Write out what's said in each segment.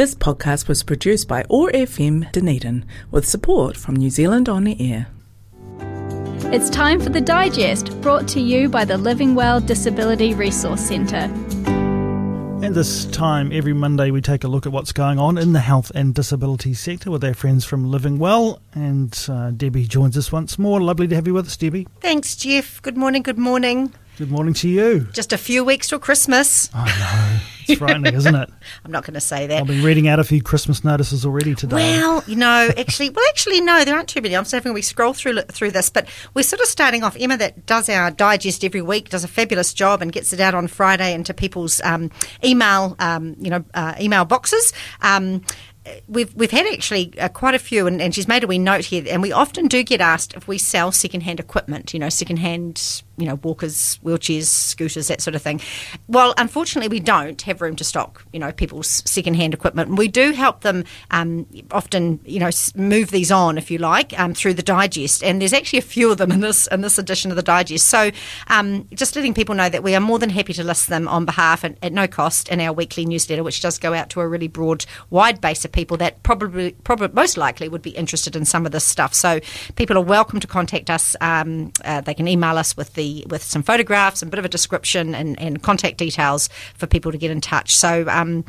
This podcast was produced by OAR FM Dunedin with support from New Zealand On Air. It's time for the digest brought to you by the Living Well Disability Resource Centre. And this time, every Monday, we take a look at what's going on in the health and disability sector with our friends from Living Well. And uh, Debbie joins us once more. Lovely to have you with us, Debbie. Thanks, Jeff. Good morning. Good morning. Good morning to you. Just a few weeks till Christmas. I know. It's frightening, isn't it? I'm not going to say that. I've been reading out a few Christmas notices already today. Well, you know, actually, well, actually, no, there aren't too many. I'm just having we scroll through through this, but we're sort of starting off. Emma, that does our digest every week, does a fabulous job and gets it out on Friday into people's um, email, um, you know, uh, email boxes. Um, we've we've had actually uh, quite a few, and, and, she's made a wee note here. And we often do get asked if we sell secondhand equipment, you know, secondhand, you know, walkers, wheelchairs, scooters, that sort of thing. Well, unfortunately, we don't have room to stock, you know, people's secondhand equipment. We do help them um, often, you know, move these on, if you like, um, through the digest. And there's actually a few of them in this in this edition of the digest. So, um, just letting people know that we are more than happy to list them on behalf and at no cost in our weekly newsletter, which does go out to a really broad, wide base of people that probably, probably most likely would be interested in some of this stuff. So people are welcome to contact us. Um, uh, they can email us with the with some photographs a bit of a description and, and contact details for people to get in touch. So. Um,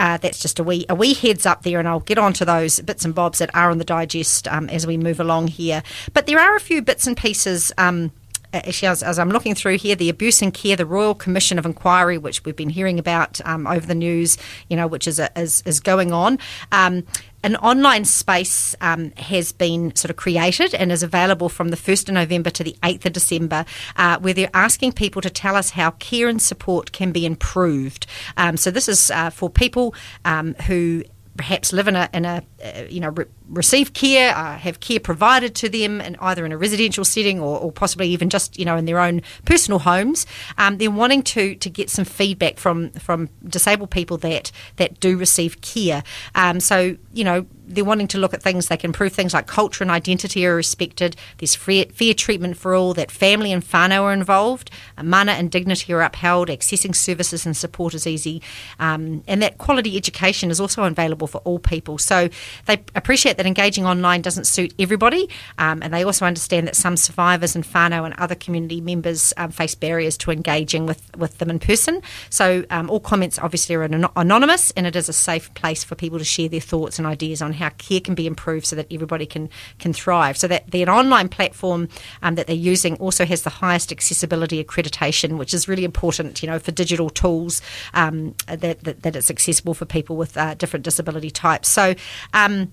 uh, that's just a wee a wee heads up there, and I'll get on to those bits and bobs that are on the digest um, as we move along here. But there are a few bits and pieces. Um, actually, as, as, I'm looking through here, the Abuse and Care, the Royal Commission of Inquiry, which we've been hearing about um, over the news, you know, which is a, is, is going on. Um, an online space um, has been sort of created and is available from the 1st of November to the 8th of December, uh, where they're asking people to tell us how care and support can be improved. Um, so, this is uh, for people um, who perhaps live in a, in a uh, you know, re- receive care, uh, have care provided to them, and either in a residential setting or, or, possibly even just you know in their own personal homes. Um, they're wanting to to get some feedback from from disabled people that that do receive care. Um, so you know they're wanting to look at things they can improve things like culture and identity are respected. There's fair, fair treatment for all. That family and whānau are involved. Uh, mana and dignity are upheld. Accessing services and support is easy, um, and that quality education is also available for all people. So they appreciate that engaging online doesn't suit everybody, um, and they also understand that some survivors and whānau and other community members um, face barriers to engaging with, with them in person. So um, all comments obviously are an- anonymous, and it is a safe place for people to share their thoughts and ideas on how care can be improved so that everybody can can thrive. So that the online platform um, that they're using also has the highest accessibility accreditation, which is really important, you know, for digital tools um, that, that, that it's accessible for people with uh, different disability types. So. Um,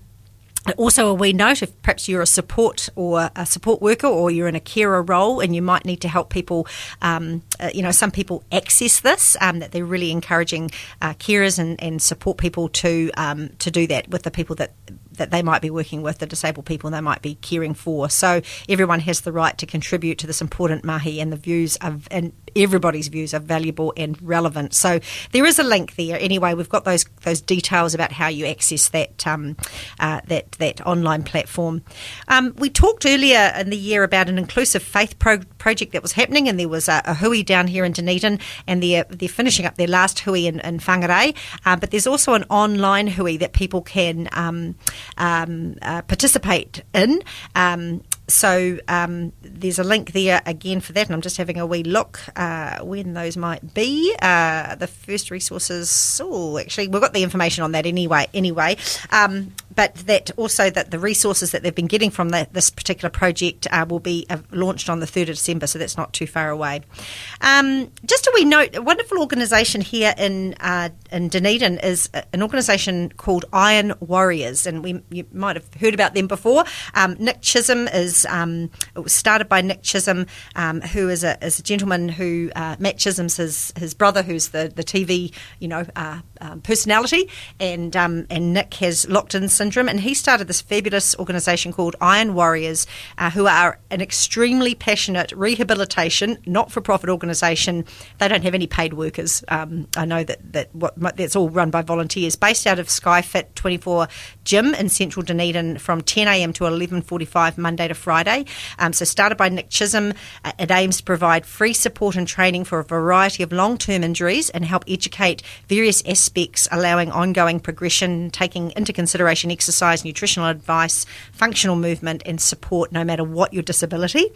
also, a wee note if perhaps you're a support or a support worker or you're in a carer role and you might need to help people, um, uh, you know, some people access this, um, that they're really encouraging uh, carers and, and support people to um, to do that with the people that that they might be working with, the disabled people they might be caring for. So everyone has the right to contribute to this important mahi, and the views of and everybody's views are valuable and relevant. So there is a link there. Anyway, we've got those those details about how you access that um, uh, that that online platform. Um, we talked earlier in the year about an inclusive faith pro- project that was happening, and there was a, a hui down here in Dunedin, and they're they're finishing up their last hui in, in Whangarei. Uh, but there's also an online hui that people can um, um, uh, participate in. So um, there's a link there again for that, and I'm just having a wee look uh, when those might be. Uh, the first resources. Oh, actually, we've got the information on that anyway. Anyway, um, but that also that the resources that they've been getting from the, this particular project uh, will be uh, launched on the 3rd of December, so that's not too far away. Um, just a wee note: a wonderful organisation here in uh, in Dunedin is an organisation called Iron Warriors, and we you might have heard about them before. Um, Nick Chisholm is was um, it was started by Nick Chisholm, um, who is a, is a gentleman who uh, Matt Chisholm's his his brother, who's the the TV you know uh, um, personality, and um, and Nick has locked in syndrome and he started this fabulous organisation called Iron Warriors, uh, who are an extremely passionate rehabilitation, not for profit organisation. They don't have any paid workers. Um, I know that, that what, that's all run by volunteers, based out of Skyfit 24 Gym in central Dunedin from 10am to 11.45 Monday to Friday. Um, so, started by Nick Chisholm, uh, it aims to provide free support and training for a variety of long term injuries and help educate various aspects, allowing ongoing progression, taking into consideration exercise, nutritional advice, functional movement, and support no matter what your disability.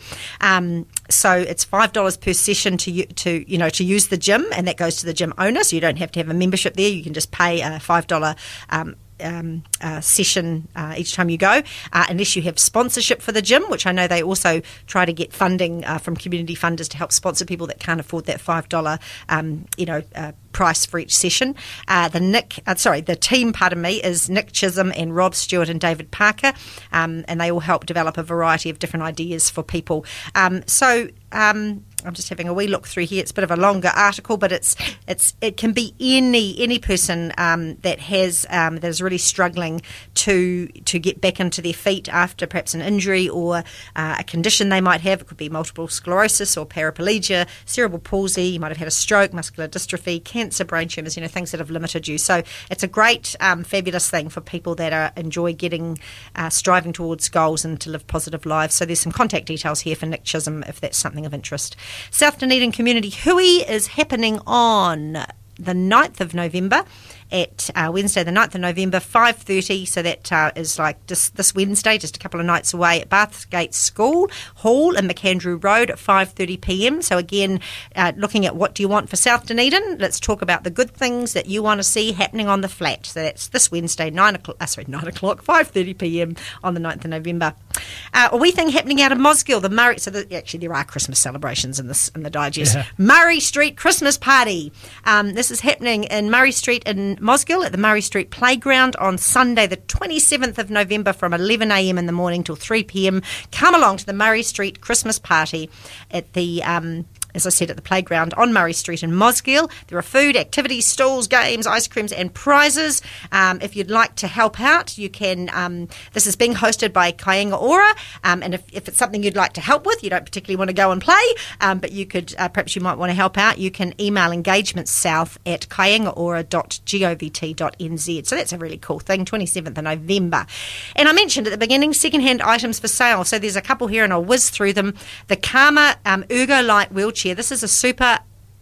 Um, so it's five dollars per session to to you know to use the gym, and that goes to the gym owner. So you don't have to have a membership there. You can just pay a five dollar. Um, um, uh, session uh, each time you go, uh, unless you have sponsorship for the gym, which I know they also try to get funding uh, from community funders to help sponsor people that can't afford that five dollar, um, you know uh, price for each session. Uh, the Nick, uh, sorry, the team, pardon me, is Nick Chisholm and Rob Stewart and David Parker, um, and they all help develop a variety of different ideas for people. Um, so. Um, I'm just having a wee look through here. It's a bit of a longer article, but it's it's it can be any any person um, that has um, that is really struggling to to get back into their feet after perhaps an injury or uh, a condition they might have. It could be multiple sclerosis or paraplegia, cerebral palsy. You might have had a stroke, muscular dystrophy, cancer, brain tumours. You know things that have limited you. So it's a great, um, fabulous thing for people that are enjoy getting uh, striving towards goals and to live positive lives. So there's some contact details here for Nick Chisholm if that's something of interest. South Dunedin Community Hui is happening on the 9th of November at uh, Wednesday, the 9th of November, 5.30. So that uh, is like just this Wednesday, just a couple of nights away at Bathgate School Hall in McAndrew Road at 5.30pm. So again, uh, looking at what do you want for South Dunedin, let's talk about the good things that you want to see happening on the flat. So that's this Wednesday, 9 o'clock, uh, sorry, 9 o'clock, 5.30pm on the 9th of November. Uh, a wee thing happening out of Mosgiel, the Murray, so the, actually there are Christmas celebrations in this in the digest. Yeah. Murray Street Christmas Party. Um, this is happening in Murray Street in Mosgiel at the Murray Street Playground on Sunday, the 27th of November from 11am in the morning till 3pm. Come along to the Murray Street Christmas Party at the. Um, as I said, at the playground on Murray Street in Mosgiel. There are food, activities, stalls, games, ice creams, and prizes. Um, if you'd like to help out, you can. Um, this is being hosted by Kainga Ora, um, and if, if it's something you'd like to help with, you don't particularly want to go and play, um, but you could uh, perhaps you might want to help out. You can email engagement south at kaingaora.govt.nz. So that's a really cool thing. 27th of November, and I mentioned at the beginning secondhand items for sale. So there's a couple here, and I'll whiz through them. The Karma um, Ergo Lite wheelchair. This is a super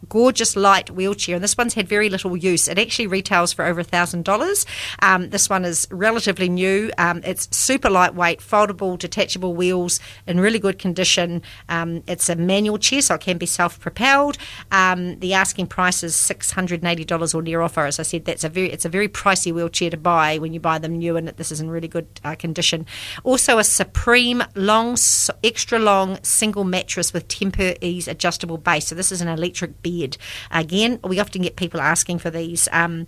gorgeous light wheelchair and this one's had very little use. It actually retails for over a thousand dollars. Um, this one is relatively new. Um, it's super lightweight foldable detachable wheels in really good condition. Um, it's a manual chair so it can be self-propelled. Um, the asking price is $680 or near offer. As I said that's a very it's a very pricey wheelchair to buy when you buy them new and this is in really good uh, condition. Also a supreme long extra long single mattress with temper ease adjustable base. So this is an electric bed Again, we often get people asking for these. Um,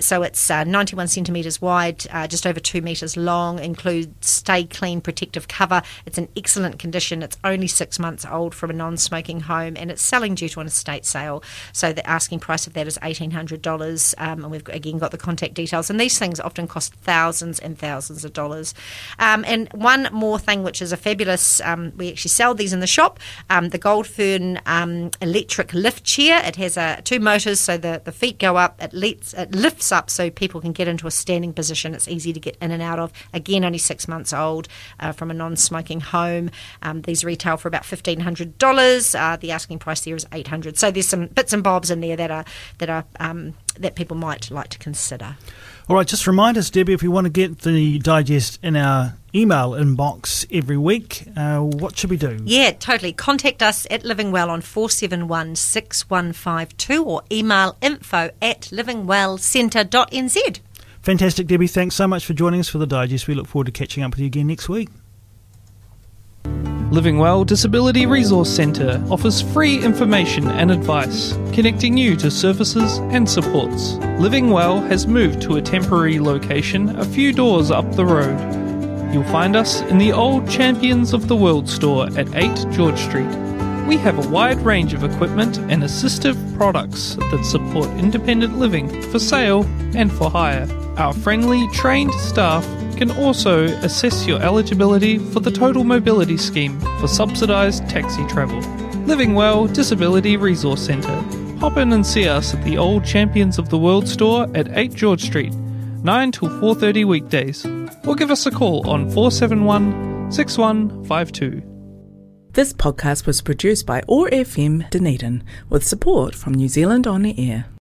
so it's uh, 91 centimetres wide, uh, just over two metres long, includes stay clean protective cover. It's in excellent condition. It's only six months old from a non smoking home and it's selling due to an estate sale. So the asking price of that is $1,800. Um, and we've again got the contact details. And these things often cost thousands and thousands of dollars. Um, and one more thing, which is a fabulous, um, we actually sell these in the shop um, the Gold Fern um, electric lift chair. It has uh, two motors, so the, the feet go up. It, lets, it lifts up so people can get into a standing position. It's easy to get in and out of. Again, only six months old uh, from a non smoking home. Um, these retail for about $1,500. Uh, the asking price there is 800 So there's some bits and bobs in there that are, that are um, that people might like to consider. All right, just remind us, Debbie, if we want to get the digest in our email inbox every week, uh, what should we do? Yeah, totally. Contact us at Living Well on 471 6152 or email info at livingwellcentre.nz. Fantastic, Debbie. Thanks so much for joining us for the digest. We look forward to catching up with you again next week. Living Well Disability Resource Centre offers free information and advice, connecting you to services and supports. Living Well has moved to a temporary location a few doors up the road. You'll find us in the old Champions of the World store at 8 George Street. We have a wide range of equipment and assistive products that support independent living for sale and for hire. Our friendly, trained staff can also assess your eligibility for the Total Mobility Scheme for subsidised taxi travel. Living Well Disability Resource Centre. Hop in and see us at the old Champions of the World store at 8 George Street, 9 till 4:30 weekdays, or give us a call on 471 6152. This podcast was produced by OAR FM Dunedin with support from New Zealand On the Air.